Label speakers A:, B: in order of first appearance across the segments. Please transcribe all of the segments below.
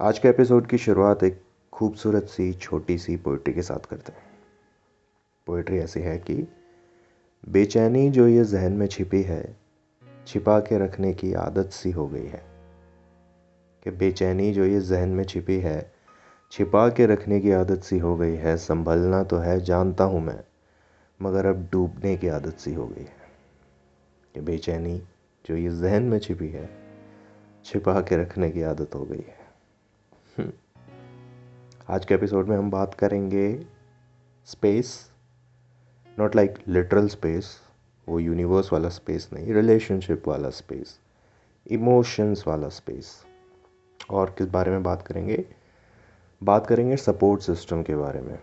A: आज के एपिसोड की शुरुआत एक खूबसूरत सी, छोटी सी पोइट्री के साथ करते हैं। पोइट्री ऐसी है कि बेचैनी जो ये जहन में छिपी है, छिपा के रखने की आदत सी हो गई है। कि बेचैनी जो ये जहन में छिपी है, छिपा के रखने की आदत सी हो गई है। संभलना तो है, जानता हूँ मैं, मगर अब डूबने की आदत सी हो गई है। कि बेचैनी जो ये जहन में छिपी है, छिपा के रखने की आदत हो गई है। आज के एपिसोड में हम बात करेंगे space not like literal space वो यूनिवर्स वाला स्पेस नहीं रिलेशनशिप वाला स्पेस इमोशंस वाला स्पेस और किस बारे में बात करेंगे? बात करेंगे सपोर्ट सिस्टम के बारे में।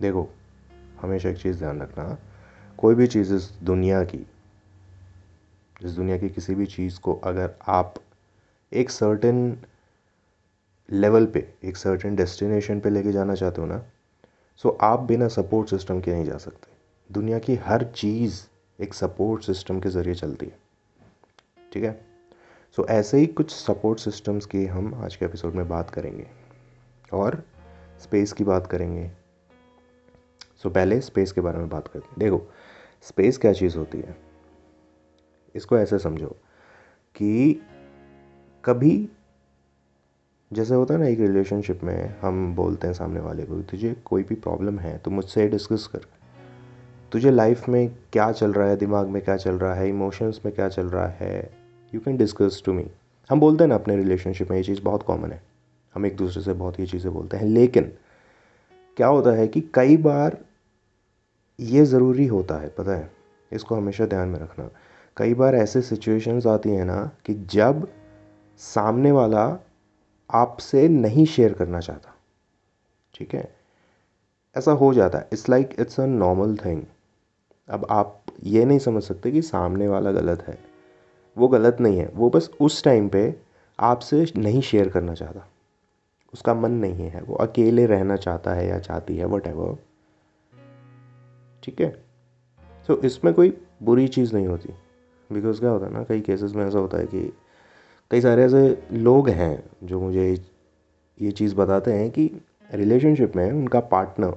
A: देखो, हमेशा एक चीज़ ध्यान रखना, कोई भी चीज़ इस दुनिया की, इस दुनिया की किसी भी चीज़ को अगर आप एक सर्टेन लेवल पे एक सर्टेन डेस्टिनेशन पे लेके जाना चाहते हो ना सो आप बिना सपोर्ट सिस्टम के नहीं जा सकते। दुनिया की हर चीज़ एक सपोर्ट सिस्टम के ज़रिए चलती है। ठीक है? सो so, ऐसे ही कुछ सपोर्ट सिस्टम्स की हम आज के एपिसोड में बात करेंगे। और स्पेस की बात करेंगे। सो so, पहले स्पेस के बारे में बात करते हैं। देखो स्पेस क्या चीज़ होती है? इसको ऐसे समझो कि कभी जैसे होता है ना, एक रिलेशनशिप में हम बोलते हैं सामने वाले को, तुझे कोई भी प्रॉब्लम है तो मुझसे डिस्कस कर। तुझे लाइफ में क्या चल रहा है, दिमाग में क्या चल रहा है इमोशंस में क्या चल रहा है you can discuss to me हम बोलते हैं ना, अपने रिलेशनशिप में ये चीज़ बहुत कॉमन है। हम एक दूसरे से बहुत ये चीज़ें बोलते हैं। लेकिन क्या होता है कि कई बार ये ज़रूरी होता है, पता है? इसको हमेशा ध्यान में रखना। कई बार ऐसे सिचुएशंस आती हैं ना कि जब सामने वाला आपसे नहीं शेयर करना चाहता। ठीक है? ऐसा हो जाता है। It's like it's a normal thing अब आप ये नहीं समझ सकते कि सामने वाला गलत है। वो गलत नहीं है। वो बस उस टाइम पे आपसे नहीं शेयर करना चाहता। उसका मन नहीं है। वो अकेले रहना चाहता है या चाहती है वट एवर ठीक है? सो so, इसमें कोई बुरी चीज़ नहीं होती। बिकॉज़ क्या होता है ना कई केसेस में ऐसा होता है कि कई सारे ऐसे लोग हैं जो मुझे ये चीज़ बताते हैं कि रिलेशनशिप में उनका पार्टनर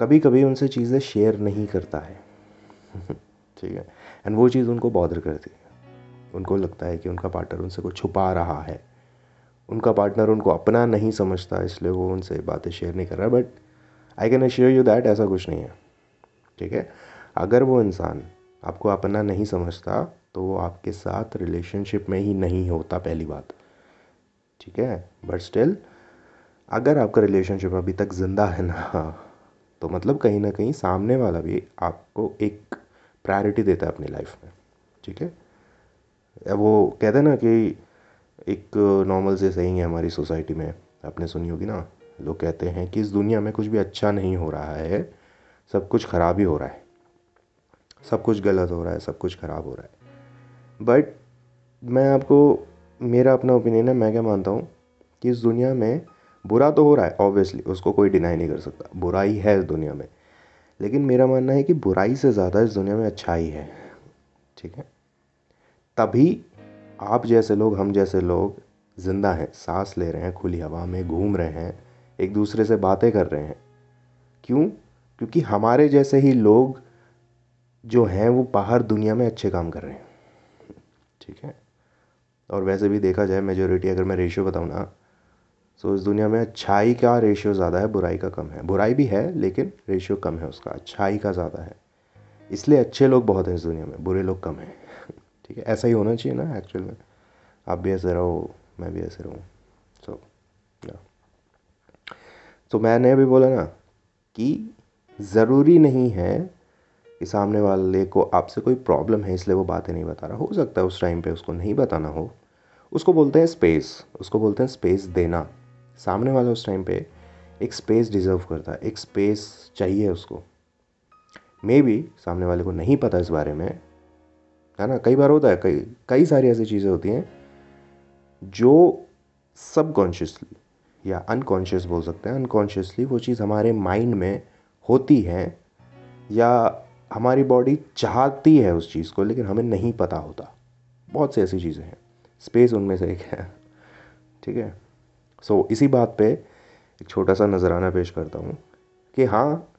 A: कभी कभी उनसे चीज़ें शेयर नहीं करता है। ठीक है? एंड वो चीज़ उनको बॉदर करती है। उनको लगता है कि उनका पार्टनर उनसे कुछ छुपा रहा है। उनका पार्टनर उनको अपना नहीं समझता, इसलिए वो उनसे बातें शेयर नहीं कर रहा। But I can assure you that ऐसा कुछ नहीं है। ठीक है? अगर वो इंसान आपको अपना नहीं समझता तो वो आपके साथ रिलेशनशिप में ही नहीं होता पहली बात। ठीक है? बट स्टिल अगर आपका रिलेशनशिप अभी तक ज़िंदा है ना तो मतलब कहीं ना कहीं सामने वाला भी आपको एक प्रायोरिटी देता है अपनी लाइफ में। ठीक है? वो कहते हैं ना कि एक नॉर्मल से सही है हमारी सोसाइटी में। आपने सुनी होगी ना? लोग कहते हैं कि इस दुनिया में कुछ भी अच्छा नहीं हो रहा है, सब कुछ ख़राब ही हो रहा है। सब कुछ गलत हो रहा है, सब कुछ ख़राब हो रहा है। बट मैं आपको, मेरा अपना ओपिनियन है, मैं क्या मानता हूँ कि इस दुनिया में बुरा तो हो रहा है ऑब्वियसली उसको कोई डिनाई नहीं कर सकता। बुराई है इस दुनिया में। लेकिन मेरा मानना है कि बुराई से ज़्यादा इस दुनिया में अच्छाई है। ठीक है? तभी आप जैसे लोग, हम जैसे लोग ज़िंदा हैं, सांस ले रहे हैं, खुली हवा में घूम रहे हैं, एक दूसरे से बातें कर रहे हैं। क्यों? क्योंकि हमारे जैसे ही लोग जो हैं, वो बाहर दुनिया में अच्छे काम कर रहे हैं। ठीक है? और वैसे भी देखा जाए मेजोरिटी अगर मैं रेशियो बताऊँ ना सो इस दुनिया में अच्छाई का रेशियो ज़्यादा है, बुराई का कम है। बुराई भी है, लेकिन रेशियो कम है उसका, अच्छाई का ज़्यादा है। इसलिए अच्छे लोग बहुत हैं इस दुनिया में, बुरे लोग कम हैं। ठीक है, ऐसा ही होना चाहिए ना एक्चुअल में। आप भी ऐसे रहो, मैं भी ऐसे रहूँ। सो तो मैंने अभी बोला ना कि ज़रूरी नहीं है कि सामने वाले को आपसे कोई प्रॉब्लम है, इसलिए वो बातें नहीं बता रहा। हो सकता है उस टाइम पे उसको नहीं बताना हो। उसको बोलते हैं स्पेस उसको बोलते हैं स्पेस देना। सामने वाला उस टाइम पे एक स्पेस डिज़र्व करता है। एक स्पेस चाहिए उसको। मे बी सामने वाले को नहीं पता इस बारे में। है ना? कई बार होता है। कई कई सारी ऐसी चीज़ें होती हैं जो सबकॉन्शियसली या अनकॉन्शियस बोल सकते हैं। अनकॉन्शियसली वो चीज़ हमारे माइंड में होती है या हमारी बॉडी चाहती है उस चीज़ को लेकिन हमें नहीं पता होता। बहुत सी ऐसी चीज़ें हैं। स्पेस उनमें से एक है। ठीक है? सो so, इसी बात पे एक छोटा सा नज़राना पेश करता हूँ कि हाँ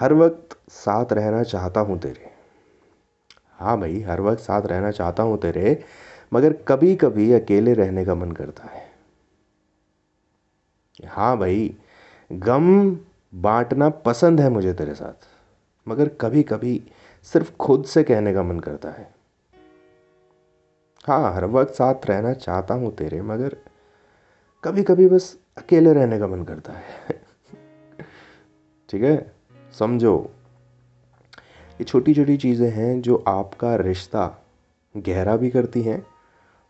A: हर वक्त साथ रहना चाहता हूँ तेरे। हाँ भाई हर वक्त साथ रहना चाहता हूँ तेरे मगर कभी कभी अकेले रहने का मन करता है। हाँ भाई गम बांटना पसंद है मुझे तेरे साथ। मगर कभी कभी सिर्फ़ खुद से कहने का मन करता है। हाँ हर वक्त साथ रहना चाहता हूँ तेरे, मगर कभी कभी बस अकेले रहने का मन करता है। ठीक है? समझो। ये छोटी छोटी चीज़ें हैं जो आपका रिश्ता गहरा भी करती हैं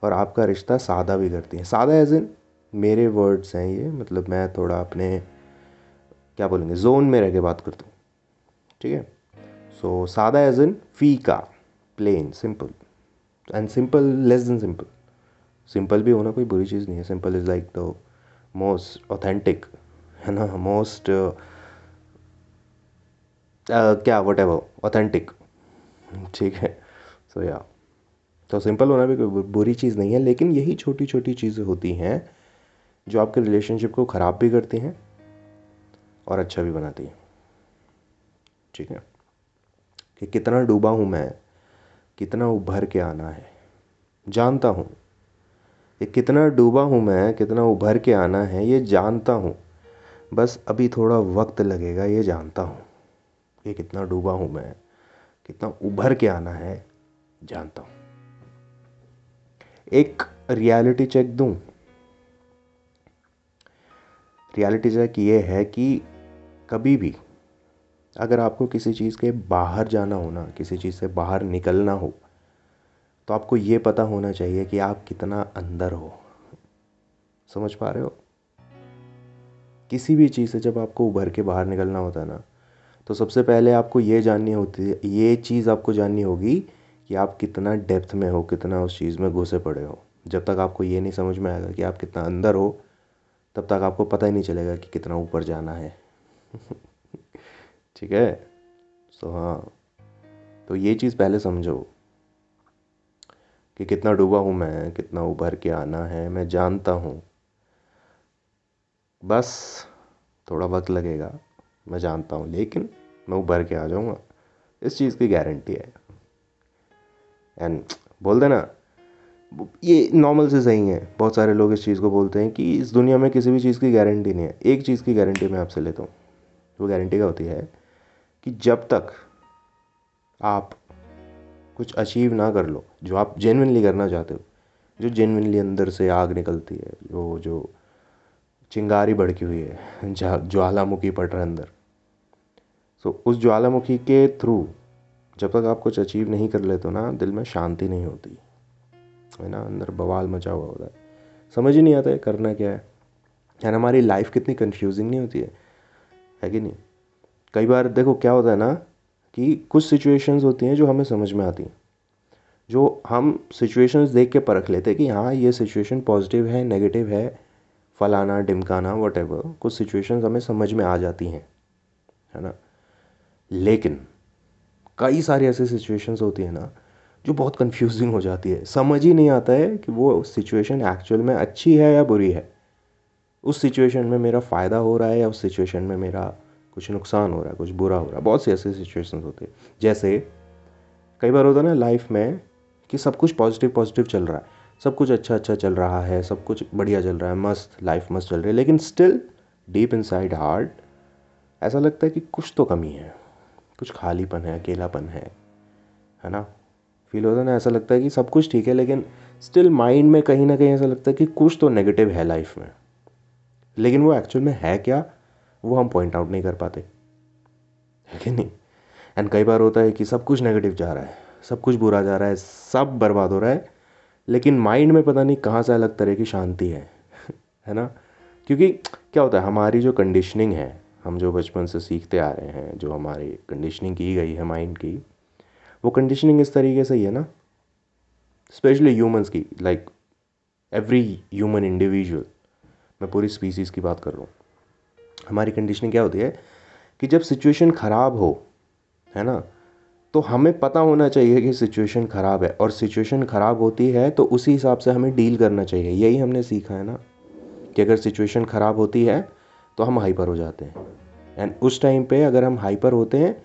A: और आपका रिश्ता सादा भी करती हैं। सादा एज इन मेरे वर्ड्स हैं ये मतलब मैं थोड़ा अपने, क्या बोलेंगे जोन में रह के बात करता हूँ। ठीक है? सो सादा एज इन फीका plain simple and simple less than simple simple भी होना कोई बुरी चीज़ नहीं है. Simple is like the most authentic है ना? मोस्ट uh, uh, क्या वट एवर ऑथेंटिक ठीक है? सो या तो सिंपल होना भी कोई बुरी चीज़ नहीं है लेकिन यही छोटी छोटी चीज़ें होती हैं जो आपके रिलेशनशिप को ख़राब भी करती हैं और अच्छा भी बनाती हैं। ठीक है, कि कितना डूबा हूँ मैं, कितना उभर के आना है। जानता हूँ कि कितना डूबा हूँ मैं, कितना उभर के आना है, ये जानता हूँ। बस अभी थोड़ा वक्त लगेगा, ये जानता हूँ कि कितना डूबा हूँ मैं, कितना उभर के आना है, जानता हूँ। एक रियलिटी चेक दूँ। रियलिटी चेक ये है कि कभी भी अगर आपको किसी चीज़ के बाहर जाना हो ना, किसी चीज़ से बाहर निकलना हो तो आपको ये पता होना चाहिए कि आप कितना अंदर हो। समझ पा रहे हो? किसी भी चीज़ से जब आपको उभर के बाहर निकलना होता है ना तो सबसे पहले आपको ये जाननी होती है, ये चीज़ आपको जाननी होगी कि आप कितना डेप्थ में हो, कितना उस चीज़ में घुसे पड़े हो। जब तक आपको ये नहीं समझ में आएगा कि आप कितना अंदर हो, तब तक आपको पता ही नहीं चलेगा कि कितना ऊपर जाना है। ठीक है? सो हाँ। तो ये चीज़ पहले समझो कि कितना डूबा हूँ मैं, कितना उभर के आना है, मैं जानता हूँ। बस थोड़ा वक्त लगेगा, मैं जानता हूँ, लेकिन मैं उभर के आ जाऊँगा। इस चीज़ की गारंटी है। एंड बोल देना ये नॉर्मल से सही है। बहुत सारे लोग इस चीज़ को बोलते हैं कि इस दुनिया में किसी भी चीज़ की गारंटी नहीं है। एक चीज़ की गारंटी मैं आपसे लेता हूँ। वो गारंटी क्या होती है? कि जब तक आप कुछ अचीव ना कर लो, जो आप जेनविनली करना चाहते हो, जो जेनविनली अंदर से आग निकलती है जो जो चिंगारी भड़की हुई है ज्वालामुखी पड़ रहा है अंदर। सो उस ज्वालामुखी के थ्रू जब तक आप कुछ अचीव नहीं कर लेते हो ना, दिल में शांति नहीं होती। है ना? अंदर बवाल मचा हुआ होता है। समझ ही नहीं आता है, करना क्या है? यार, हमारी लाइफ कितनी कंफ्यूजिंग नहीं होती है? है कि नहीं? कई बार देखो क्या होता है ना कि कुछ सिचुएशंस होती हैं जो हमें समझ में आती हैं। जो हम सिचुएशंस देख के परख लेते हैं कि हाँ ये सिचुएशन पॉजिटिव है नेगेटिव है, फलाना डिमकाना वट कुछ सिचुएशंस हमें समझ में आ जाती हैं, है ना? लेकिन कई सारी ऐसी सिचुएशंस होती है ना, जो बहुत कंफ्यूजिंग हो जाती है। समझ ही नहीं आता है कि वो सिचुएशन एक्चुअल में अच्छी है या बुरी है। उस सिचुएशन में मेरा फ़ायदा हो रहा है या उस सिचुएशन में मेरा कुछ नुकसान हो रहा है, कुछ बुरा हो रहा है। बहुत सी ऐसे सिचुएशंस होते हैं। जैसे, कई बार होता है ना लाइफ में कि सब कुछ पॉजिटिव पॉजिटिव चल रहा है। सब कुछ अच्छा अच्छा चल रहा है, सब कुछ बढ़िया चल रहा है, मस्त लाइफ मस्त चल रही है, लेकिन still deep inside heart ऐसा लगता है कि कुछ तो कमी है। कुछ खालीपन है, अकेलापन है है ना? फील होता है ना, ऐसा लगता है कि सब कुछ ठीक है, लेकिन स्टिल माइंड में कहीं ना कहीं ऐसा लगता है कि कुछ तो नेगेटिव है लाइफ में। लेकिन वो एक्चुअल में है क्या? वो हम पॉइंट आउट नहीं कर पाते। है कि नहीं? एंड कई बार होता है कि सब कुछ नेगेटिव जा रहा है, सब कुछ बुरा जा रहा है, सब बर्बाद हो रहा है, लेकिन माइंड में पता नहीं कहाँ से अलग तरह की शांति है है ना? क्योंकि क्या होता है, हमारी जो कंडीशनिंग है, हम जो बचपन से सीखते आ रहे हैं, जो हमारी कंडीशनिंग की गई है माइंड की, वो कंडीशनिंग इस तरीके से ही है ना? स्पेशली ह्यूमंस की लाइक एवरी ह्यूमन इंडिविजुअल मैं पूरी स्पीसीज़ की बात कर रहा हूँ। हमारी कंडीशनिंग क्या होती है कि जब सिचुएशन ख़राब हो, है ना तो हमें पता होना चाहिए कि सिचुएशन ख़राब है और सिचुएशन ख़राब होती है तो उसी हिसाब से हमें डील करना चाहिए। यही हमने सीखा है ना, कि अगर सिचुएशन ख़राब होती है तो हम हाइपर हो जाते हैं। एंड उस टाइम पे अगर हम हाइपर होते हैं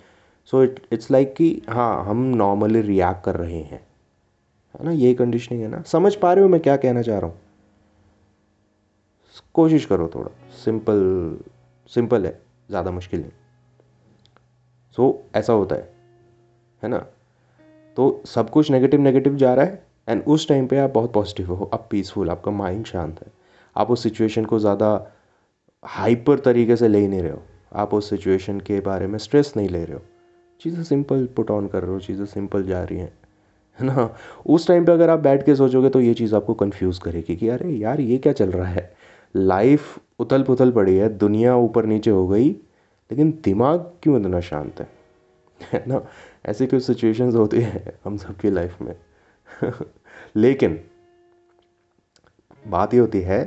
A: सो इट इट्स लाइक कि हाँ हम नॉर्मली रिएक्ट कर रहे हैं। है ना, यही कंडीशनिंग है ना। समझ पा रहे हो मैं क्या कहना चाह रहा हूँ? कोशिश करो थोड़ा सिंपल सिंपल है ज़्यादा मुश्किल नहीं। सो so, ऐसा होता है है ना? तो सब कुछ नेगेटिव नेगेटिव जा रहा है एंड उस टाइम पे आप बहुत पॉजिटिव हो आप पीसफुल आपका माइंड शांत है। आप उस सिचुएशन को ज़्यादा हाइपर तरीके से ले ही नहीं रहे हो। आप उस सिचुएशन के बारे में स्ट्रेस नहीं ले रहे हो। चीज़ें सिंपल पुट ऑन कर रहे हो चीज़ें सिंपल जा रही हैं है ना? उस टाइम पे अगर आप बैठ के सोचोगे तो ये चीज़ आपको कंफ्यूज करेगी कि अरे यार ये क्या चल रहा है? लाइफ उथल पुथल पड़ी है, दुनिया ऊपर नीचे हो गई, लेकिन दिमाग क्यों इतना शांत है? ना? ऐसी कुछ सिचुएशंस होती है हम सबकी लाइफ में। लेकिन, बात ये होती है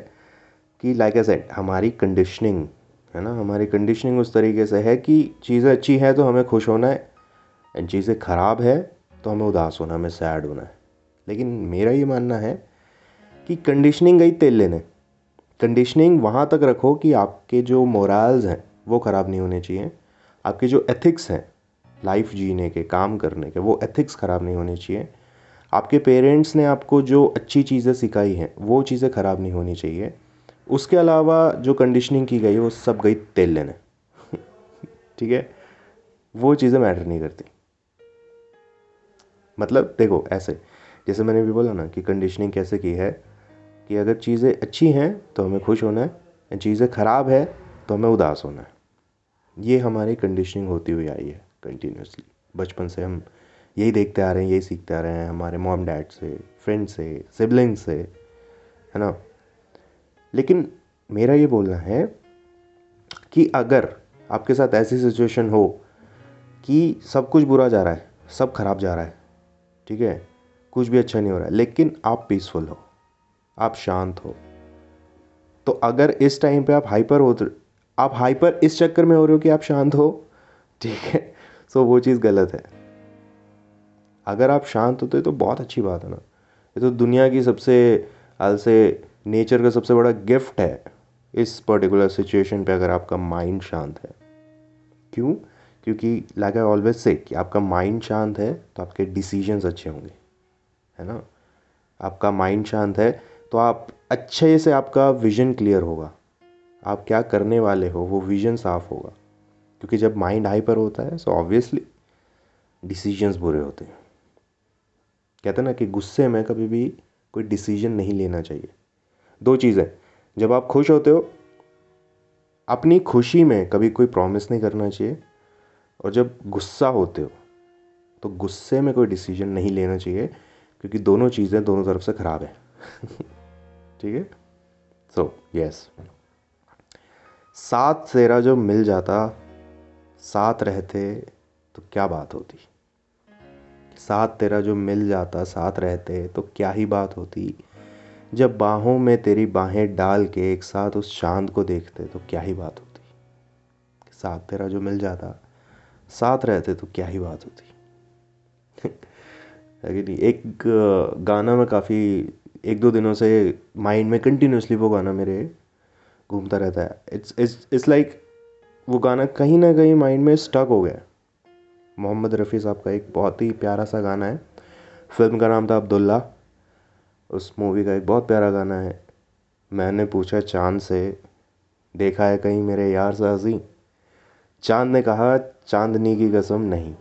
A: कि लाइक ए सेट हमारी कंडीशनिंग है ना? हमारी कंडीशनिंग उस तरीके से है कि चीज़ें अच्छी हैं तो हमें खुश होना है एंड चीज़ें ख़राब है तो हमें उदास होना हमें सैड होना है। लेकिन मेरा ये मानना है कि कंडीशनिंग गई तेल लेने। कंडीशनिंग वहाँ तक रखो कि आपके जो मोरल्स हैं, वो ख़राब नहीं होने चाहिए। आपके जो एथिक्स हैं लाइफ जीने के, काम करने के, वो एथिक्स ख़राब नहीं होने चाहिए। आपके पेरेंट्स ने आपको जो अच्छी चीज़ें सिखाई हैं, वो चीज़ें ख़राब नहीं होनी चाहिए। उसके अलावा जो कंडीशनिंग की गई वो सब गई तेल लेने। ठीक है? वो चीज़ें मैटर नहीं करती। मतलब देखो, ऐसे, जैसे मैंने भी बोला ना कि कंडीशनिंग कैसे की है कि अगर चीज़ें अच्छी हैं तो हमें खुश होना है चीज़ें ख़राब है तो हमें उदास होना है। ये हमारी कंडीशनिंग होती हुई आई है कंटिन्यूसली बचपन से हम यही देखते आ रहे हैं, यही सीखते आ रहे हैं हमारे मॉम डैड से फ्रेंड से सिबलिंग से, है ना? लेकिन मेरा ये बोलना है कि अगर आपके साथ ऐसी सिचुएशन हो कि सब कुछ बुरा जा रहा है, सब खराब जा रहा है, ठीक है? कुछ भी अच्छा नहीं हो रहा है, लेकिन आप पीसफुल हो। आप शांत हो। तो अगर इस टाइम पे आप हाइपर हो तो आप हाइपर इस चक्कर में हो रहे हो कि आप शांत हो? ठीक है, सो वो चीज़ गलत है। अगर आप शांत होते तो बहुत अच्छी बात है ना। ये तो दुनिया की सबसे से नेचर का सबसे बड़ा गिफ्ट है। इस पर्टिकुलर सिचुएशन पे अगर आपका माइंड शांत है। क्यों? क्योंकि लाइक आई ऑलवेज से कि आपका माइंड शांत है तो आपके डिसीजंस अच्छे होंगे। है ना? आपका माइंड शांत है तो आप अच्छे से आपका विजन क्लियर होगा। आप क्या करने वाले हो, वो विजन साफ़ होगा। क्योंकि जब माइंड हाइपर होता है सो ऑब्वियसली डिसीजंस बुरे होते हैं। कहते हैं ना कि गुस्से में कभी भी कोई डिसीज़न नहीं लेना चाहिए। दो चीज़ें जब आप खुश होते हो, अपनी खुशी में कभी कोई प्रॉमिस नहीं करना चाहिए। और जब गुस्सा होते हो तो गुस्से में कोई डिसीज़न नहीं लेना चाहिए, क्योंकि दोनों चीज़ें दोनों तरफ़ से ख़राब है। ठीक है? सो यस सात सेरा जो मिल जाता साथ रहते तो क्या बात होती? साथ तेरा जो मिल जाता साथ रहते तो क्या ही बात होती? जब बाहों में तेरी बाहें डाल के एक साथ उस चाँद को देखते तो क्या ही बात होती? साथ तेरा जो मिल जाता साथ रहते तो क्या ही बात होती? नहीं? एक गाना में काफ़ी, एक दो दिनों से माइंड में कंटिन्यूसली वो गाना मेरे घूमता रहता है। इट्स इट्स इट्स लाइक वो गाना कहीं ना कहीं माइंड में स्टक हो गया मोहम्मद रफ़ी साहब का एक बहुत ही प्यारा सा गाना है। फ़िल्म का नाम था अब्दुल्ला। उस मूवी का एक बहुत प्यारा गाना है। मैंने पूछा, चाँद से देखा है कहीं मेरे यार साजी? चाँद ने कहा, चांदनी की कसम नहीं।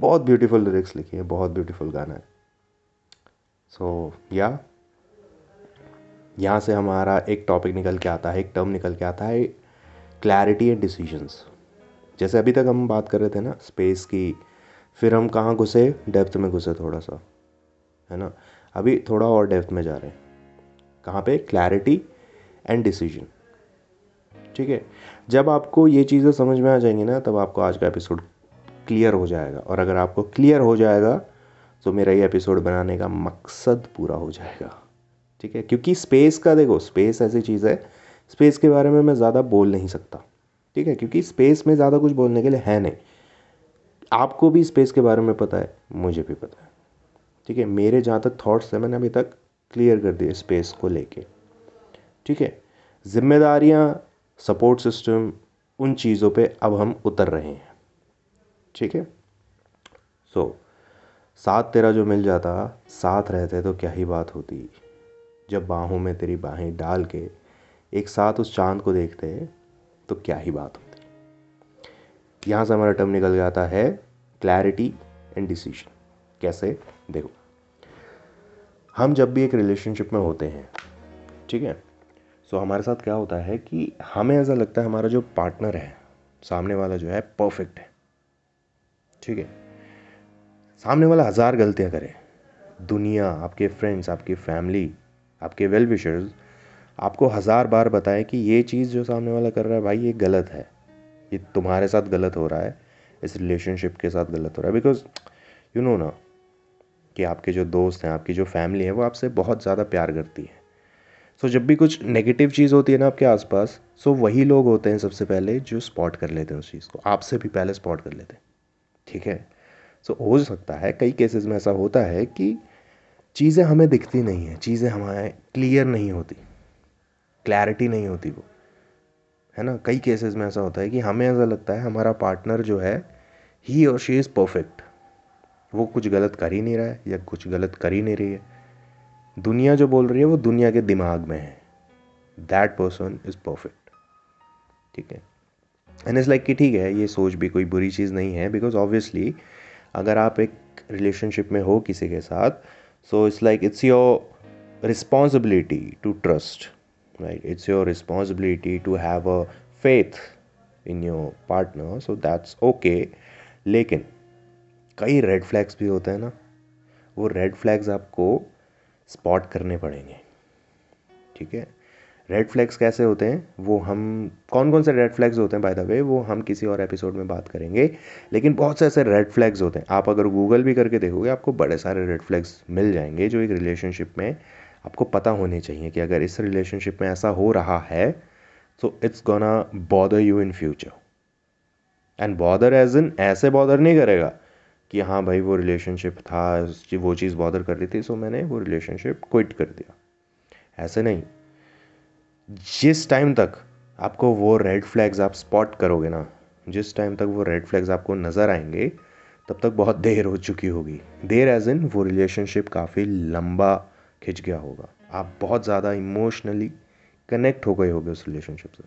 A: बहुत ब्यूटीफुल लिरिक्स लिखी है बहुत ब्यूटीफुल गाना है। सो so, या यहाँ से हमारा एक टॉपिक निकल के आता है एक टर्म निकल के आता है क्लैरिटी एंड डिसीजंस जैसे अभी तक हम बात कर रहे थे ना स्पेस की फिर हम कहाँ घुसे? डेप्थ में घुसे थोड़ा सा है ना? अभी थोड़ा और डेप्थ में जा रहे हैं। कहाँ पे? क्लैरिटी एंड डिसीज़न ठीक है? जब आपको ये चीज़ें समझ में आ जाएँगी ना तब आपको आज का एपिसोड क्लियर हो जाएगा। और अगर आपको क्लियर हो जाएगा तो मेरा ये एपिसोड बनाने का मकसद पूरा हो जाएगा। ठीक है? क्योंकि स्पेस का देखो स्पेस ऐसी चीज़ है स्पेस के बारे में मैं ज़्यादा बोल नहीं सकता। ठीक है? क्योंकि स्पेस में ज़्यादा कुछ बोलने के लिए है नहीं। आपको भी स्पेस के बारे में पता है, मुझे भी पता है। ठीक है? मेरे जहाँ तक थॉट्स हैं, मैंने अभी तक क्लियर कर दिए स्पेस को लेके। ठीक है? जिम्मेदारियाँ सपोर्ट सिस्टम उन चीज़ों पे अब हम उतर रहे हैं। ठीक है? सो so, साथ तेरा जो मिल जाता साथ रहते तो क्या ही बात होती? जब बाहों में तेरी बाहें डाल के एक साथ उस चाँद को देखते तो क्या ही बात होती? यहाँ से हमारा टर्म निकल जाता है क्लैरिटी एंड डिसीज़न कैसे? देखो। हम जब भी एक रिलेशनशिप में होते हैं ठीक है? सो so, हमारे साथ क्या होता है कि हमें ऐसा लगता है हमारा जो पार्टनर है सामने वाला जो है परफेक्ट है। ठीक है। सामने वाला हज़ार गलतियाँ करे। दुनिया आपके फ्रेंड्स आपकी फैमिली आपके वेल विशर्स आपको हज़ार बार बताएँ कि ये चीज़ जो सामने वाला कर रहा है भाई ये गलत है। ये तुम्हारे साथ गलत हो रहा है। इस रिलेशनशिप के साथ गलत हो रहा है। बिकॉज़ यू नो ना कि आपके जो दोस्त हैं आपकी जो फैमिली है वो आपसे बहुत ज़्यादा प्यार करती है। सो so, जब भी कुछ नेगेटिव चीज़ होती है ना आपके आसपास सो so वही लोग होते हैं सबसे पहले जो स्पॉट कर लेते हैं उस चीज़ को। आपसे भी पहले स्पॉट कर लेते हैं। ठीक है? सो हो सकता है, कई केसेस में ऐसा होता है कि चीज़ें हमें दिखती नहीं हैं, चीज़ें हमारे क्लियर नहीं होती क्लैरिटी नहीं होती वो, है ना? कई केसेस में ऐसा होता है कि हमें ऐसा लगता है हमारा पार्टनर जो है ही और शी इज़ परफेक्ट वो कुछ गलत कर ही नहीं रहा है या कुछ गलत कर ही नहीं रही है। दुनिया जो बोल रही है वो दुनिया के दिमाग में है। दैट पर्सन इज़ परफेक्ट ठीक है? एंड इज़ लाइक कि ठीक है, ये सोच भी कोई बुरी चीज़ नहीं है बिकॉज़ ऑब्वियसली अगर आप एक रिलेशनशिप में हो किसी के साथ so it's like it's your responsibility to trust right? It's your responsibility to have a faith in your partner so that's okay लेकिन कई रेड फ्लैग्स भी होते हैं ना, वो रेड फ्लैग्स आपको स्पॉट करने पड़ेंगे, ठीक है? रेड फ्लैग्स कैसे होते हैं, वो हम कौन कौन से रेड फ्लैग्स होते हैं बाय द वे वो हम किसी और एपिसोड में बात करेंगे। लेकिन बहुत से ऐसे रेड फ्लैग्स होते हैं। आप अगर गूगल भी करके देखोगे, आपको बड़े सारे रेड फ्लैग्स मिल जाएँगे जो एक रिलेशनशिप में आपको पता होने चाहिए कि अगर इस रिलेशनशिप में ऐसा हो रहा है तो it's gonna bother you in future and bother as in ऐसे बॉदर नहीं करेगा कि हाँ भाई वो रिलेशनशिप था, वो चीज़ बॉदर कर रही थी सो मैंने वो रिलेशनशिप क्विट कर दिया। ऐसे नहीं। जिस टाइम तक आपको वो रेड फ्लैग्स आप स्पॉट करोगे ना जिस टाइम तक वो रेड फ्लैग्स आपको नज़र आएँगे तब तक बहुत देर हो चुकी होगी। देर एज इन वो रिलेशनशिप काफ़ी लंबा खिंच गया होगा। आप बहुत ज़्यादा इमोशनली कनेक्ट हो गए होगे उस रिलेशनशिप से।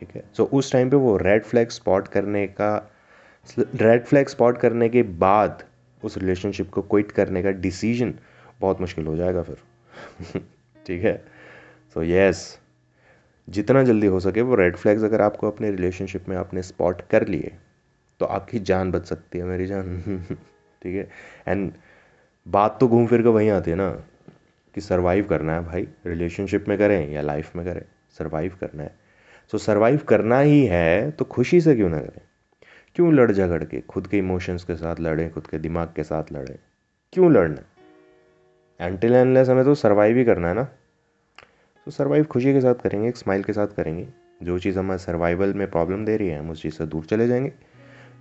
A: ठीक है? सो so, उस टाइम पे वो रेड फ्लैग स्पॉट करने का रेड फ्लैग स्पॉट करने के बाद उस रिलेशनशिप को क्विट करने का डिसीज़न बहुत मुश्किल हो जाएगा फिर। ठीक है? सो यस जितना जल्दी हो सके वो रेड फ्लैग्स अगर आपको अपने रिलेशनशिप में आपने स्पॉट कर लिए तो आपकी जान बच सकती है मेरी जान। ठीक है? एंड बात तो घूम फिर कर वहीं आती है ना कि सरवाइव करना है भाई। रिलेशनशिप में करें या लाइफ में करें सरवाइव करना है। सो so, सरवाइव करना ही है तो खुशी से क्यों ना करें? क्यों लड़ झगड़ के खुद के इमोशंस के साथ लड़ें खुद के दिमाग के साथ लड़ें? क्यों लड़ना? एंटिल एनलेस हमें तो सर्वाइव ही करना है ना। तो सर्वाइव खुशी के साथ करेंगे, एक स्माइल के साथ करेंगे। जो चीज़ हमारे सर्वाइवल में प्रॉब्लम दे रही है, हम उस चीज़ से दूर चले जाएँगे।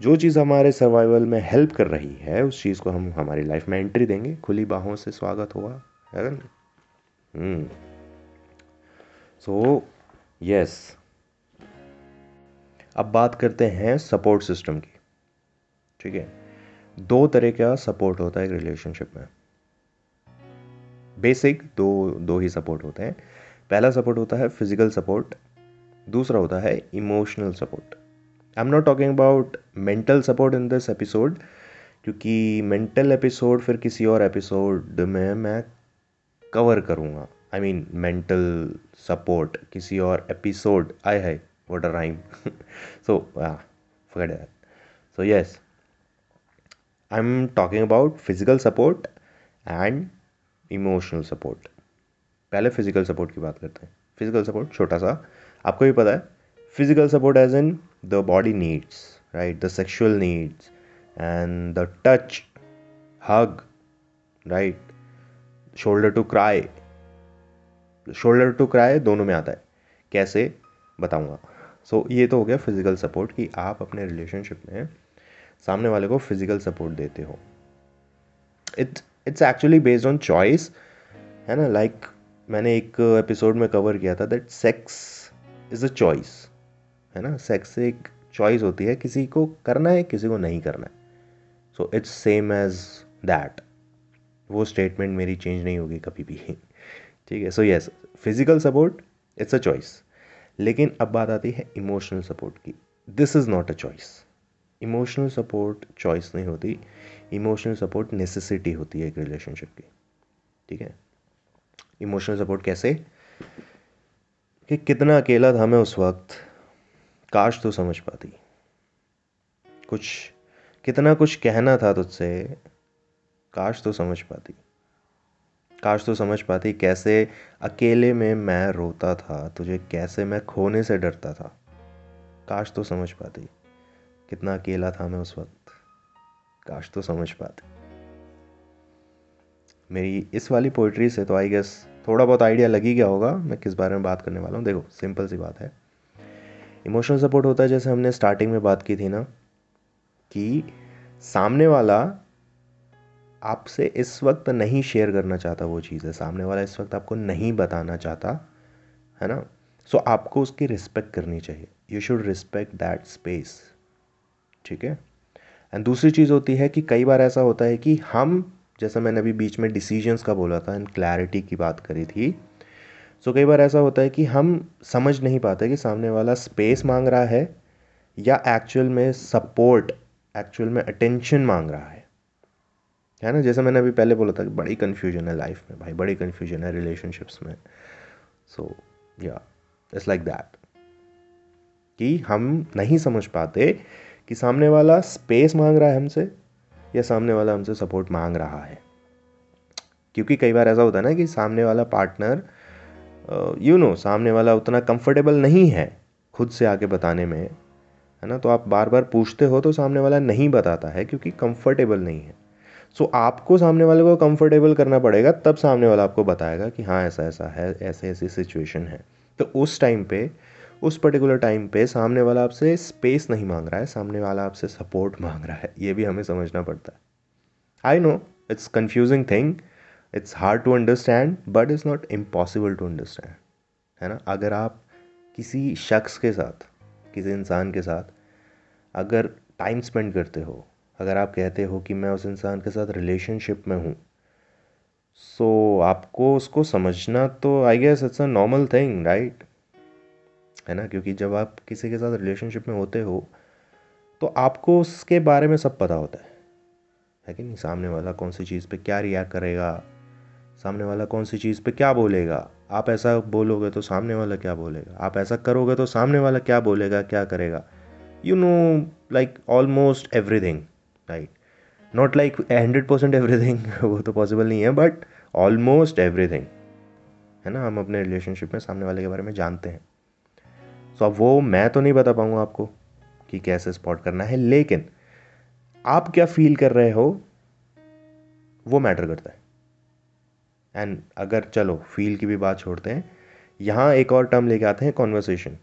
A: जो चीज़ हमारे सर्वाइवल में हेल्प कर रही है, उस चीज़ को हम हमारी लाइफ में एंट्री देंगे। खुली बाहों से स्वागत होगा, है ना? सो यस अब बात करते हैं सपोर्ट सिस्टम की। ठीक है? दो तरह का सपोर्ट होता है एक रिलेशनशिप में। बेसिक दो दो ही सपोर्ट होते हैं। पहला सपोर्ट होता है फ़िज़िकल सपोर्ट दूसरा होता है emotional support I am not talking about mental support in this episode क्योंकि मेंटल एपिसोड फिर किसी और एपिसोड में मैं कवर करूँगा. आई मीन मेंटल सपोर्ट किसी और एपिसोड आई है what a rhyme so that. So, yes. I'm talking about physical support and emotional support. पहले फ़िज़िकल सपोर्ट की बात करते हैं। फ़िज़िकल सपोर्ट छोटा सा। आपको भी पता है physical support as in the body needs right the sexual needs and the touch hug right shoulder to cry shoulder to cry दोनों में आता है। कैसे? बताऊँगा। सो so, ये तो हो गया फ़िज़िकल सपोर्ट कि आप अपने रिलेशनशिप में सामने वाले को फ़िज़िकल सपोर्ट देते हो। It's it's actually based on choice है ना? लाइक like, मैंने एक एपिसोड में कवर किया था that sex is a choice है ना? सेक्स एक चॉइस होती है, किसी को करना है, किसी को नहीं करना है। So it's same as that वो स्टेटमेंट मेरी चेंज नहीं होगी कभी भी। ठीक है? So yes physical support it's a choice लेकिन अब बात आती है इमोशनल सपोर्ट की। This is not a choice emotional support choice नहीं होती। इमोशनल सपोर्ट नेसेसिटी होती है एक रिलेशनशिप की। ठीक है? इमोशनल सपोर्ट कैसे? कि कितना अकेला था मैं उस वक्त, काश तो समझ पाती। कुछ, कितना कुछ कहना था तुझसे, काश तो समझ पाती। काश तो समझ पाती कैसे अकेले में मैं रोता था, तुझे कैसे मैं खोने से डरता था। काश तो समझ पाती, कितना अकेला था मैं उस वक्त, काश तो समझ पाते। मेरी इस वाली पोइट्री से तो आई गेस थोड़ा बहुत आइडिया लग ही गया होगा। मैं किस बारे में बात करने वाला हूँ? देखो सिंपल सी बात है। इमोशनल सपोर्ट होता है जैसे हमने स्टार्टिंग में बात की थी ना कि सामने वाला आपसे इस वक्त नहीं शेयर करना चाहता वो चीज़ है। सामने वाला इस वक्त आपको नहीं बताना चाहता है ना? सो so, आपको उसकी रिस्पेक्ट करनी चाहिए। You should respect that space ठीक है? एंड दूसरी चीज़ होती है कि कई बार ऐसा होता है कि हम जैसा मैंने अभी बीच में डिसीजंस का बोला था एंड क्लैरिटी की बात करी थी। सो कई बार ऐसा होता है कि हम समझ नहीं पाते कि सामने वाला स्पेस मांग रहा है या एक्चुअल में सपोर्ट एक्चुअल में अटेंशन मांग रहा है। है ना? जैसे मैंने अभी पहले बोला था कि बड़ी कन्फ्यूज़न है लाइफ में, भाई बड़ी कन्फ्यूज़न है रिलेशनशिप्स में। सो या इट्स लाइक दैट कि हम नहीं समझ पाते कि सामने वाला स्पेस मांग रहा है हमसे या सामने वाला हमसे सपोर्ट मांग रहा है? क्योंकि कई बार ऐसा होता है ना कि सामने वाला पार्टनर यू नो सामने वाला उतना कंफर्टेबल नहीं है खुद से आके बताने में है ना? तो आप बार बार पूछते हो तो सामने वाला नहीं बताता है क्योंकि कंफर्टेबल नहीं है। सो so, आपको सामने वाले को कंफर्टेबल करना पड़ेगा तब सामने वाला आपको बताएगा कि हाँ ऐसा ऐसा है ऐसे ऐसी सिचुएशन है। तो उस टाइम पे उस पर्टिकुलर टाइम पे सामने वाला आपसे स्पेस नहीं मांग रहा है सामने वाला आपसे सपोर्ट मांग रहा है। ये भी हमें समझना पड़ता है। I know it's confusing thing it's hard to understand but is not impossible to understand है ना? अगर आप किसी शख्स के साथ किसी इंसान के साथ अगर टाइम स्पेंड करते हो अगर आप कहते हो कि मैं उस इंसान के साथ रिलेशनशिप में हूँ सो so, आपको उसको समझना तो I guess it's a normal thing right है ना? क्योंकि जब आप किसी के साथ रिलेशनशिप में होते हो तो आपको उसके बारे में सब पता होता है। है कि नहीं? सामने वाला कौन सी चीज़ पे क्या रिएक्ट करेगा? सामने वाला कौन सी चीज़ पे क्या बोलेगा? आप ऐसा बोलोगे तो सामने वाला क्या बोलेगा? आप ऐसा करोगे तो सामने वाला क्या बोलेगा? क्या करेगा? You know like almost everything right not like hundred percent everything वो तो पॉसिबल नहीं है बट ऑलमोस्ट एवरीथिंग है ना? हम अपने रिलेशनशिप में सामने वाले के बारे में जानते हैं। सो अब वो मैं तो नहीं बता पाऊँगा आपको कि कैसे स्पॉट करना है लेकिन आप क्या फील कर रहे हो वो मैटर करता है। एंड अगर चलो फील की भी बात छोड़ते हैं यहाँ एक और टर्म लेके आते हैं कॉन्वर्सेशन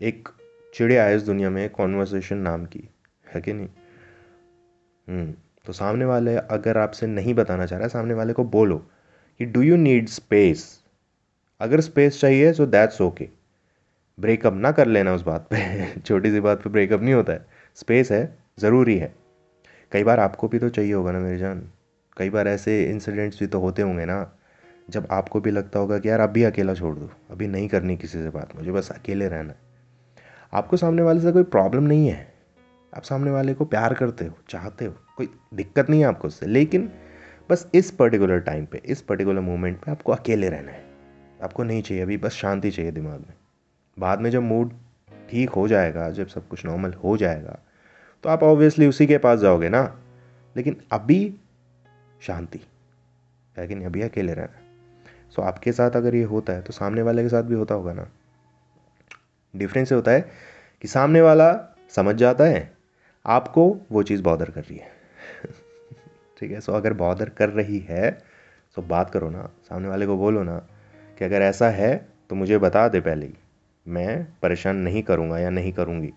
A: एक चिड़िया है इस दुनिया में कॉन्वर्सेशन नाम की है कि नहीं? हम्म, तो सामने वाले अगर आपसे नहीं बताना चाह रहा सामने वाले को बोलो कि डू यू नीड स्पेस अगर स्पेस चाहिए सो दैट्स ओके ब्रेकअप ना कर लेना उस बात पे। छोटी सी बात पे ब्रेकअप नहीं होता है। स्पेस है, ज़रूरी है। कई बार आपको भी तो चाहिए होगा ना मेरी जान। कई बार ऐसे इंसिडेंट्स भी तो होते होंगे ना, जब आपको भी लगता होगा कि यार अभी अकेला छोड़ दो, अभी नहीं करनी किसी से बात, मुझे बस अकेले रहना आपको सामने वाले से कोई प्रॉब्लम नहीं है। आप सामने वाले को प्यार करते हो, चाहते हो, कोई दिक्कत नहीं है आपको उससे, लेकिन बस इस पर्टिकुलर टाइम पे, इस पर्टिकुलर मोमेंट पे आपको अकेले रहना है। आपको नहीं चाहिए, अभी बस शांति चाहिए दिमाग में। बाद में जब मूड ठीक हो जाएगा, जब सब कुछ नॉर्मल हो जाएगा तो आप ऑब्वियसली उसी के पास जाओगे ना। लेकिन अभी शांति लेकिन अभी अकेले रहना सो आपके साथ अगर ये होता है तो सामने वाले के साथ भी होता होगा ना। डिफरेंस ये होता है कि सामने वाला समझ जाता है, आपको वो चीज़ बॉदर कर रही है। ठीक है? सो अगर बॉदर कर रही है तो बात करो ना। सामने वाले को बोलो ना कि अगर ऐसा है तो मुझे बता दे पहले ही। मैं परेशान नहीं करूँगा या नहीं करूँगी।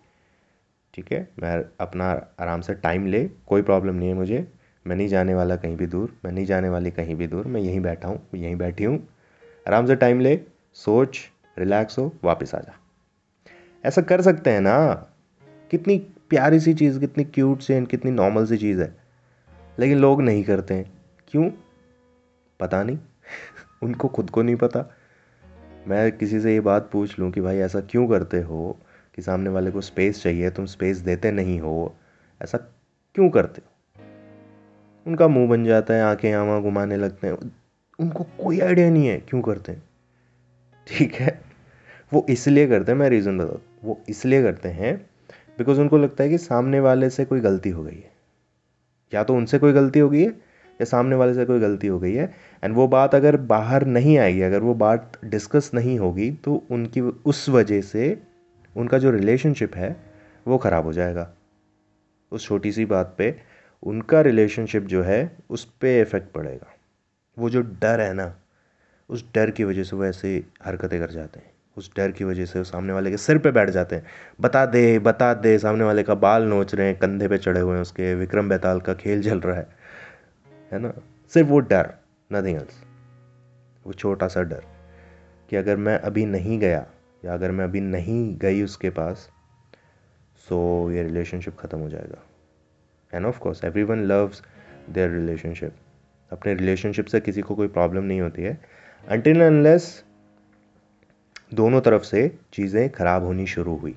A: ठीक है? मैं अपना आराम से टाइम ले, कोई प्रॉब्लम नहीं है मुझे। मैं नहीं जाने वाला कहीं भी दूर, मैं नहीं जाने वाली कहीं भी दूर, मैं यहीं बैठा हूँ, यहीं बैठी हूँ। आराम से टाइम ले, सोच रिलैक्स हो, वापस आ जा। ऐसा कर सकते हैं ना? कितनी प्यारी सी चीज़, कितनी क्यूट सी एंड कितनी नॉर्मल सी चीज़ है। लेकिन लोग नहीं करते हैं। क्यों? पता नहीं। उनको खुद को नहीं पता। मैं किसी से ये बात पूछ लूँ कि भाई ऐसा क्यों करते हो कि सामने वाले को स्पेस चाहिए, तुम स्पेस देते नहीं हो? ऐसा क्यों करते हो? उनका मुँह बन जाता है, आँखें आवा घुमाने लगते हैं। उनको कोई आइडिया नहीं है क्यों करते हैं। ठीक है? वो इसलिए करते हैं, मैं रीज़न बता वो इसलिए करते हैं बिकॉज़ उनको लगता है कि सामने वाले से कोई गलती हो गई है। या तो उनसे कोई गलती हो गई है या सामने वाले से कोई गलती हो गई है एंड वो बात अगर बाहर नहीं आएगी, अगर वो बात डिस्कस नहीं होगी तो उनकी उस वजह से उनका जो रिलेशनशिप है, वो ख़राब हो जाएगा। उस छोटी सी बात पे उनका रिलेशनशिप जो है, उस पर इफ़ेक्ट पड़ेगा। वो जो डर है ना, उस डर की वजह से वो ऐसे हरकतें कर जाते हैं। उस डर की वजह से वो सामने वाले के सिर पे बैठ जाते हैं। बता दे बता दे, सामने वाले का बाल नोच रहे हैं, कंधे पे चढ़े हुए हैं उसके, विक्रम बेताल का खेल चल रहा है। है ना? सिर्फ़ वो डर नथिंग एल्स वो छोटा सा डर कि अगर मैं अभी नहीं गया या अगर मैं अभी नहीं गई उसके पास सो ये रिलेशनशिप ख़त्म हो जाएगा. And of course everyone loves their relationship अपने रिलेशनशिप से किसी को कोई प्रॉब्लम नहीं होती है. अनटिल अनलेस दोनों तरफ़ से चीज़ें ख़राब होनी शुरू हुई.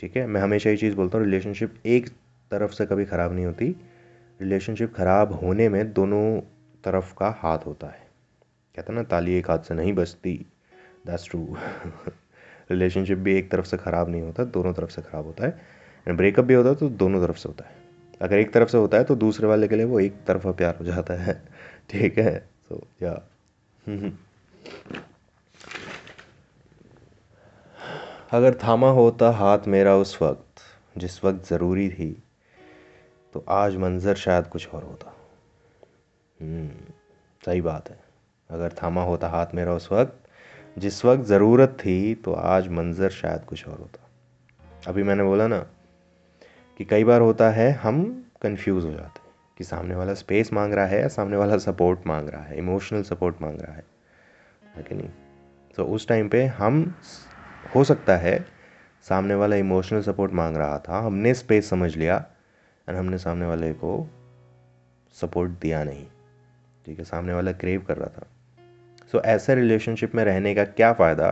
A: ठीक है? मैं हमेशा ये चीज़ बोलता हूँ रिलेशनशिप एक तरफ़ से कभी ख़राब नहीं होती रिलेशनशिप ख़राब होने में दोनों तरफ़ का हाथ होता है। कहते हैं ना, ताली एक हाथ से नहीं बचती दैट्स ट्रू रिलेशनशिप भी एक तरफ़ से ख़राब नहीं होता, दोनों तरफ़ से ख़राब होता है। एंड ब्रेकअप भी होता है तो दोनों तरफ़ से होता है। अगर एक तरफ़ से होता है तो दूसरे वाले के लिए वो एक तरफा प्यार हो जाता है। ठीक है? सो या अगर थामा होता हाथ मेरा उस वक्त, जिस वक्त ज़रूरी थी तो आज मंज़र शायद कुछ और होता। हम्म, सही बात है। अगर थामा होता हाथ मेरा उस वक्त जिस वक्त ज़रूरत थी तो आज मंज़र शायद कुछ और होता। अभी मैंने बोला ना कि कई बार होता है हम कंफ्यूज हो जाते हैं कि सामने वाला स्पेस मांग रहा है या सामने वाला सपोर्ट मांग रहा है इमोशनल सपोर्ट मांग रहा है। कि नहीं? तो उस टाइम पे हम हो सकता है सामने वाला इमोशनल सपोर्ट मांग रहा था हमने स्पेस समझ लिया एंड हमने सामने वाले को सपोर्ट दिया नहीं। ठीक है सामने वाला क्रेव कर रहा था। सो so, ऐसे रिलेशनशिप में रहने का क्या फ़ायदा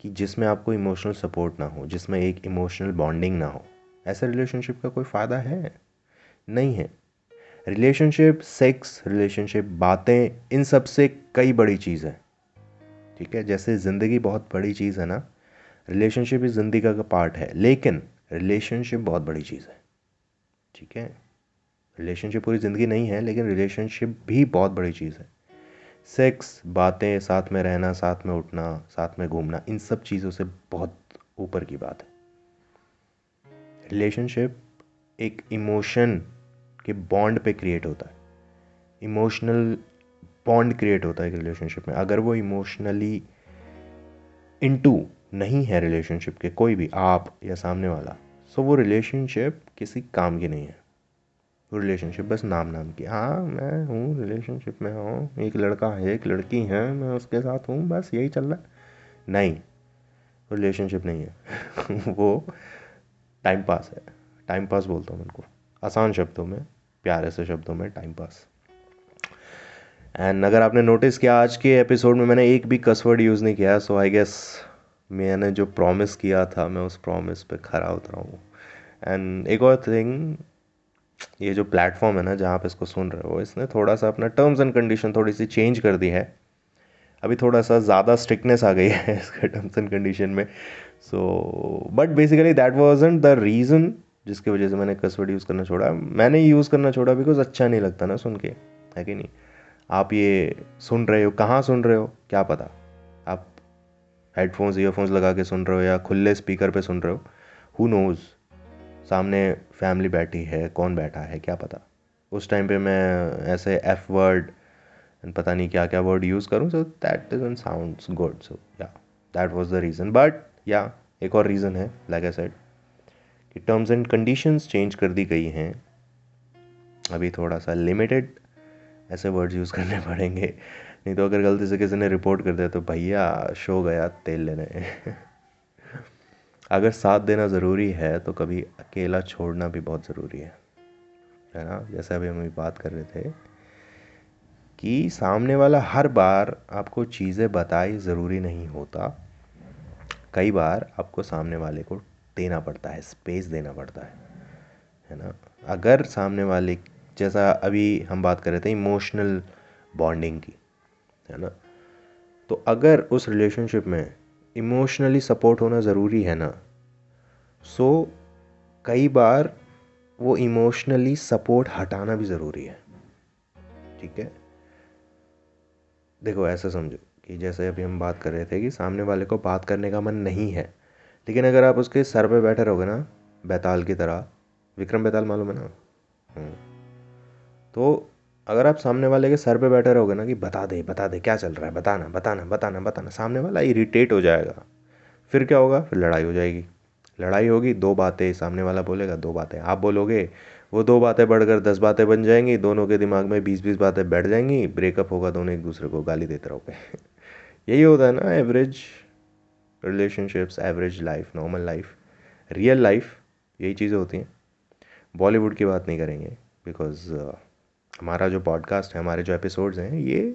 A: कि जिसमें आपको इमोशनल सपोर्ट ना हो जिसमें एक इमोशनल बॉन्डिंग ना हो? ऐसे रिलेशनशिप का कोई फ़ायदा है? नहीं है। रिलेशनशिप सेक्स रिलेशनशिप बातें इन सबसे कई बड़ी चीज़ है। ठीक है जैसे ज़िंदगी बहुत बड़ी चीज़ है ना रिलेशनशिप इस ज़िंदगी का पार्ट है लेकिन रिलेशनशिप बहुत बड़ी चीज़ है। ठीक है? रिलेशनशिप पूरी ज़िंदगी नहीं है, लेकिन रिलेशनशिप भी बहुत बड़ी चीज़ है। सेक्स बातें, साथ में रहना, साथ में उठना, साथ में घूमना, इन सब चीज़ों से बहुत ऊपर की बात है। रिलेशनशिप एक इमोशन के बॉन्ड पे क्रिएट होता है। इमोशनल बॉन्ड क्रिएट होता है एक रिलेशनशिप में। अगर वो इमोशनली इनटू नहीं है रिलेशनशिप के, कोई भी आप या सामने वाला सो वो रिलेशनशिप किसी काम की नहीं है। रिलेशनशिप बस नाम नाम की। हाँ मैं हूँ, रिलेशनशिप में हूँ। एक लड़का है, एक लड़की है, मैं उसके साथ हूँ, बस यही चल रहा है। नहीं, रिलेशनशिप नहीं है। वो टाइम पास है। टाइम पास बोलता हूँ उनको। आसान शब्दों में, प्यारे से शब्दों में टाइम पास एंड अगर आपने नोटिस किया, आज के एपिसोड में मैंने एक भी कसवर्ड यूज़ नहीं किया सो आई गेस मैंने जो प्रॉमिस किया था, मैं उस प्रॉमिस पे खरा उतरा हूँ। एंड एक और थिंग ये जो प्लेटफॉर्म है ना, जहाँ आप इसको सुन रहे हो, इसने थोड़ा सा अपना टर्म्स एंड कंडीशन थोड़ी सी चेंज कर दी है। अभी थोड़ा सा ज़्यादा स्ट्रिक्टनेस आ गई है इसके टर्म्स एंड कंडीशन में। So but basically that wasn't the reason जिसकी वजह से मैंने कसवर्ड यूज़ करना छोड़ा। मैंने यूज़ करना छोड़ा बिकॉज़ अच्छा नहीं लगता ना सुन के, है कि नहीं? आप ये सुन रहे हो, कहाँ सुन रहे हो, क्या पता? आप हेडफोन्स ईयरफोन्स लगा के सुन रहे हो या खुले स्पीकर पे सुन रहे हो हु नोज़ सामने फैमिली बैठी है, कौन बैठा है, क्या पता? उस टाइम पे मैं ऐसे एफ़ वर्ड पता नहीं क्या क्या वर्ड यूज़ करूँ so that is sound good so yeah that was the reason but yeah एक और रीज़न है लाइक आई सेड कि टर्म्स एंड कंडीशंस चेंज कर दी गई हैं। अभी थोड़ा सा लिमिटेड ऐसे वर्ड्स यूज़ करने पड़ेंगे। नहीं तो अगर गलती से किसी ने रिपोर्ट कर दिया तो भैया शो गया तेल लेने। अगर साथ देना ज़रूरी है तो कभी अकेला छोड़ना भी बहुत ज़रूरी है। है ना? जैसे अभी हम बात कर रहे थे कि सामने वाला हर बार आपको चीज़ें बताई ज़रूरी नहीं होता। कई बार आपको सामने वाले को देना पड़ता है, स्पेस देना पड़ता है। है ना? अगर सामने वाले, जैसा अभी हम बात कर रहे थे इमोशनल बॉन्डिंग की, है ना? तो अगर उस रिलेशनशिप में इमोशनली सपोर्ट होना ज़रूरी है ना? सो कई बार वो इमोशनली सपोर्ट हटाना भी ज़रूरी है। ठीक है? देखो, ऐसा समझो कि जैसे अभी हम बात कर रहे थे कि सामने वाले को बात करने का मन नहीं है, लेकिन अगर आप उसके सर पे बैठे रहोगे ना, बैताल की तरह, विक्रम बैताल मालूम है ना? हम्म। तो अगर आप सामने वाले के सर पे बैठे रहोगे ना कि बता दे बता दे, क्या चल रहा है, बताना बताना बताना बताना, सामने वाला इरीटेट हो जाएगा। फिर क्या होगा? फिर लड़ाई हो जाएगी। लड़ाई होगी, दो बातें, सामने वाला बोलेगा दो बातें। आप बोलोगे, वो दो बातें बढ़कर दस बातें बन जाएँगी, दोनों के दिमाग में बीस बीस बातें बैठ जाएँगी ब्रेकअप होगा, दोनों एक दूसरे को गाली देते रहोगे। यही होता है ना average relationships average life normal life real life यही चीज़ें होती हैं। बॉलीवुड की बात नहीं करेंगे बिकॉज़ हमारा जो पॉडकास्ट है, हमारे जो एपिसोड्स हैं, ये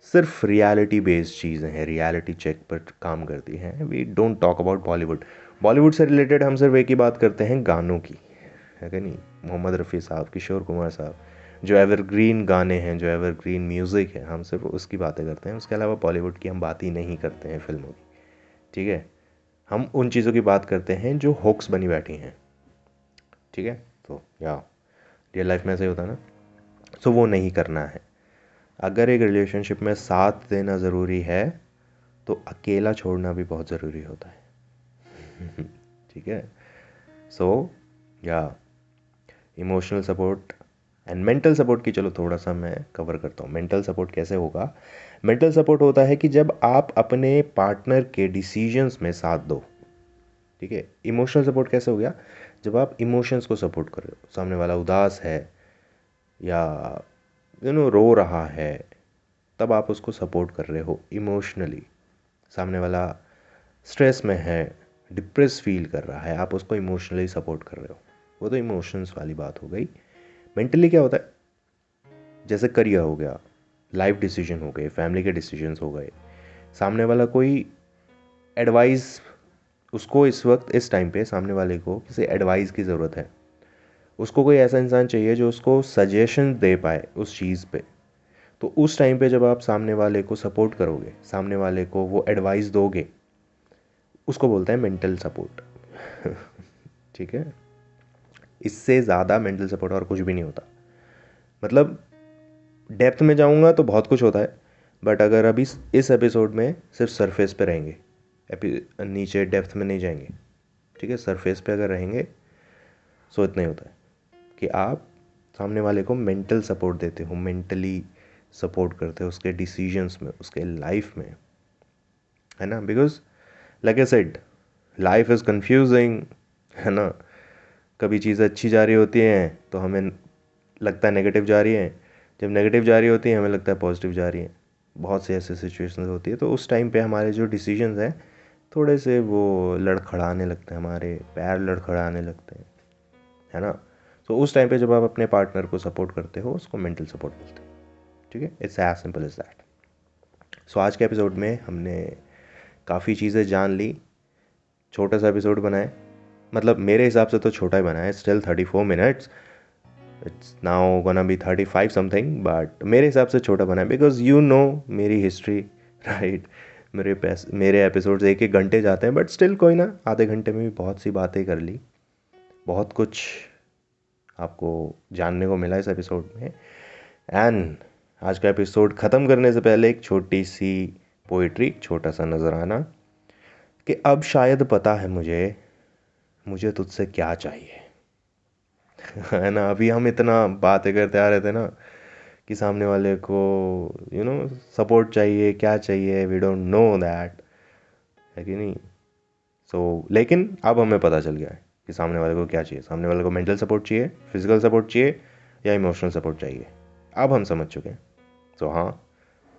A: सिर्फ़ रियलिटी बेस्ड चीज़ें हैं रियलिटी चेक पर काम करती हैं। We don't talk about Bollywood Bollywood से रिलेटेड हम सिर्फ़ एक ही बात करते हैं, गानों की। है कि नहीं? मोहम्मद रफ़ी साहब, किशोर कुमार साहब, जो एवरग्रीन गाने हैं, जो एवरग्रीन म्यूज़िक है, हम सिर्फ़ उसकी बातें करते हैं। उसके अलावा बॉलीवुड की हम बात ही नहीं करते हैं फ़िल्मों की। ठीक है? हम उन चीज़ों की बात करते हैं जो होक्स बनी बैठी हैं। ठीक है? तो या रियल लाइफ में ऐसे ही होता है ना? सो वो नहीं करना है। अगर एक रिलेशनशिप में साथ देना ज़रूरी है तो अकेला छोड़ना भी बहुत ज़रूरी होता है। ठीक है? So yeah emotional support and mental support की चलो थोड़ा सा मैं कवर करता हूँ। मेंटल सपोर्ट कैसे होगा? मेंटल सपोर्ट होता है कि जब आप अपने पार्टनर के डिसीजंस में साथ दो। ठीक है? इमोशनल सपोर्ट कैसे हो गया? जब आप इमोशंस को सपोर्ट कर रहे हो। सामने वाला उदास है या यू नो रो रहा है, तब आप उसको सपोर्ट कर रहे हो इमोशनली सामने वाला स्ट्रेस में है डिप्रेस फील कर रहा है, आप उसको इमोशनली सपोर्ट कर रहे हो. वो तो इमोशंस वाली बात हो गई. मेंटली क्या होता है? जैसे करियर हो गया लाइफ डिसीज़न हो गए फैमिली के डिसीजंस हो गए. सामने वाला कोई एडवाइस उसको इस वक्त, इस टाइम पे सामने वाले को किसी एडवाइस की ज़रूरत है. उसको कोई ऐसा इंसान चाहिए जो उसको सजेशन दे पाए उस चीज़ पे। तो उस टाइम पे जब आप सामने वाले को सपोर्ट करोगे, सामने वाले को वो एडवाइस दोगे, उसको बोलते हैं मेंटल सपोर्ट ठीक है? इससे ज़्यादा मेंटल सपोर्ट और कुछ भी नहीं होता। मतलब डेप्थ में जाऊँगा तो बहुत कुछ होता है बट अगर अभी इस एपिसोड में सिर्फ़ सरफेस पे रहेंगे नीचे डेप्थ में नहीं जाएँगे, ठीक है? सरफेस पे अगर रहेंगे सो इतना ही होता है। कि आप सामने वाले को मेंटल सपोर्ट देते हो मेंटली सपोर्ट करते हो उसके डिसीजंस में, उसके लाइफ में, है ना? Because like I said life is confusing है ना? कभी चीज़ें अच्छी जा रही होती हैं तो हमें लगता है नेगेटिव जा रही है। जब नेगेटिव जा रही होती है, हमें लगता है पॉजिटिव जा रही है। बहुत से ऐसे सिचुएशंस होती है तो उस टाइम पे हमारे जो डिसीजंस हैं, थोड़े से वो लड़खड़ाने लगते हैं, हमारे पैर लड़खड़ाने लगते हैं, है ना? तो उस टाइम पे जब आप अपने पार्टनर को सपोर्ट करते हो, उसको मेंटल सपोर्ट बोलते हैं। ठीक है? It's as simple is that so आज के एपिसोड में हमने काफ़ी चीज़ें जान ली, छोटा सा एपिसोड बनाए। मतलब मेरे हिसाब से तो छोटा ही बना है still thirty four minutes it's now gonna be thirty five something but मेरे हिसाब से छोटा बना है बिकॉज़ यू नो मेरी हिस्ट्री राइट मेरे पैस, मेरे एपिसोड्स एक एक घंटे जाते हैं बट स्टिल कोई ना, आधे घंटे में भी बहुत सी बातें कर ली। बहुत कुछ आपको जानने को मिला इस एपिसोड में। एंड आज का एपिसोड ख़त्म करने से पहले एक छोटी सी पोइट्री छोटा सा नज़राना कि अब शायद पता है मुझे मुझे तुझसे क्या चाहिए। है ना? अभी हम इतना बातें करते आ रहे थे ना कि सामने वाले को यू नो सपोर्ट चाहिए क्या चाहिए वी डोंट नो दैट है कि नहीं? सो so, लेकिन अब हमें पता चल गया है। कि सामने वाले को क्या चाहिए? सामने वाले को मेंटल सपोर्ट चाहिए फ़िज़िकल सपोर्ट चाहिए या इमोशनल सपोर्ट चाहिए? अब हम समझ चुके हैं। तो हाँ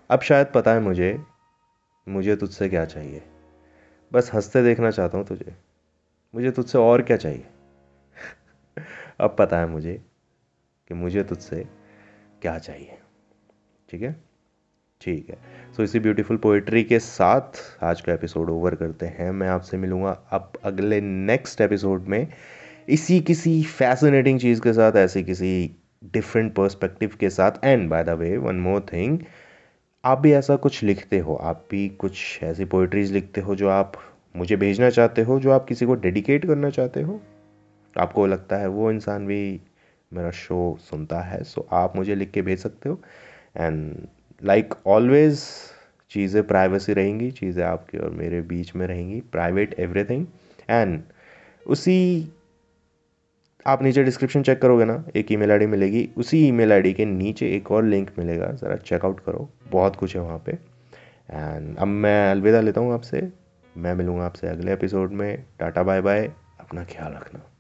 A: अब शायद पता है मुझे मुझे तुझसे क्या चाहिए? बस हँसते देखना चाहता हूँ तुझे। मुझे तुझसे और क्या चाहिए? अब पता है मुझे कि मुझे तुझसे क्या चाहिए? ठीक है? ठीक है। सो so, इसी ब्यूटीफुल पोइट्री के साथ आज का एपिसोड ओवर करते हैं। मैं आपसे मिलूँगा अब अगले नेक्स्ट एपिसोड में इसी किसी फैसिनेटिंग चीज़ के साथ ऐसे किसी डिफरेंट पर्सपेक्टिव के साथ। And by the way one more thing आप भी ऐसा कुछ लिखते हो? आप भी कुछ ऐसी पोइट्रीज लिखते हो जो आप मुझे भेजना चाहते हो जो आप किसी को डेडिकेट करना चाहते हो? आपको लगता है वो इंसान भी मेरा शो सुनता है सो आप मुझे लिख के भेज सकते हो। एंड लाइक ऑलवेज चीज़ें प्राइवेसी रहेंगी, चीज़ें आपके और मेरे बीच में रहेंगी प्राइवेट एवरीथिंग एंड उसी, आप नीचे डिस्क्रिप्शन चेक करोगे ना, एक ईमेल आईडी मिलेगी, उसी ईमेल आईडी के नीचे एक और लिंक मिलेगा, ज़रा चेकआउट करो, बहुत कुछ है वहाँ पे. एंड अब मैं अलविदा लेता हूँ आपसे, मैं मिलूँगा आपसे अगले एपिसोड में. टाटा बाय बाय अपना ख्याल रखना.